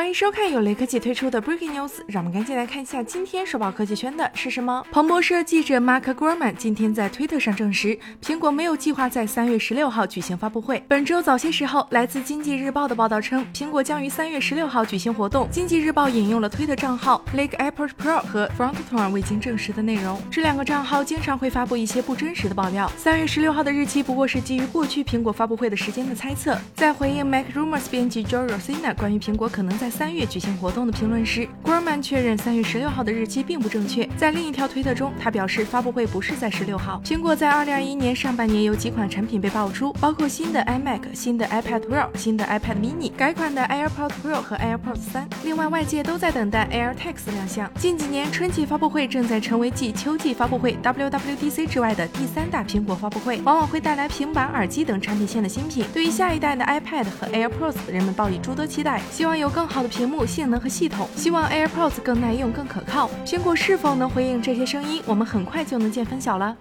欢迎收看由雷科技推出的 Breaking News，让我们赶紧来看一下今天首报科技圈的是什么。彭博社记者 Mark Gurman 今天在推特上证实，苹果没有计划在三月十六号举行发布会。本周早些时候，来自经济日报的报道称，苹果将于三月十六号举行活动。经济日报引用了推特账号 Lake Airport Pro 和 Frontline 未经证实的内容。这两个账号经常会发布一些不真实的爆料。三月十六号的日期不过是基于过去苹果发布会的时间的猜测。在回应 Mac Rumors 编辑 Joe Rosina 关于苹果可能在三月举行活动的评论时，Gorman 确认三月十六号的日期并不正确。在另一条推特中，他表示发布会不是在十六号。苹果在二零二一年上半年有几款产品被爆出，包括新的 iMac、新的 iPad Pro、新的 iPad Mini、改款的 AirPods Pro 和 AirPods 三。另外，外界都在等待 AirTags 亮相。近几年，春季发布会正在成为继秋季发布会 WWDC 之外的第三大苹果发布会，往往会带来平板、耳机等产品线的新品。对于下一代的 iPad 和 AirPods，人们抱以诸多期待，希望有更好的屏幕、性能和系统，希望 AirPods 更耐用、更可靠。苹果是否能回应这些声音，我们很快就能见分晓了。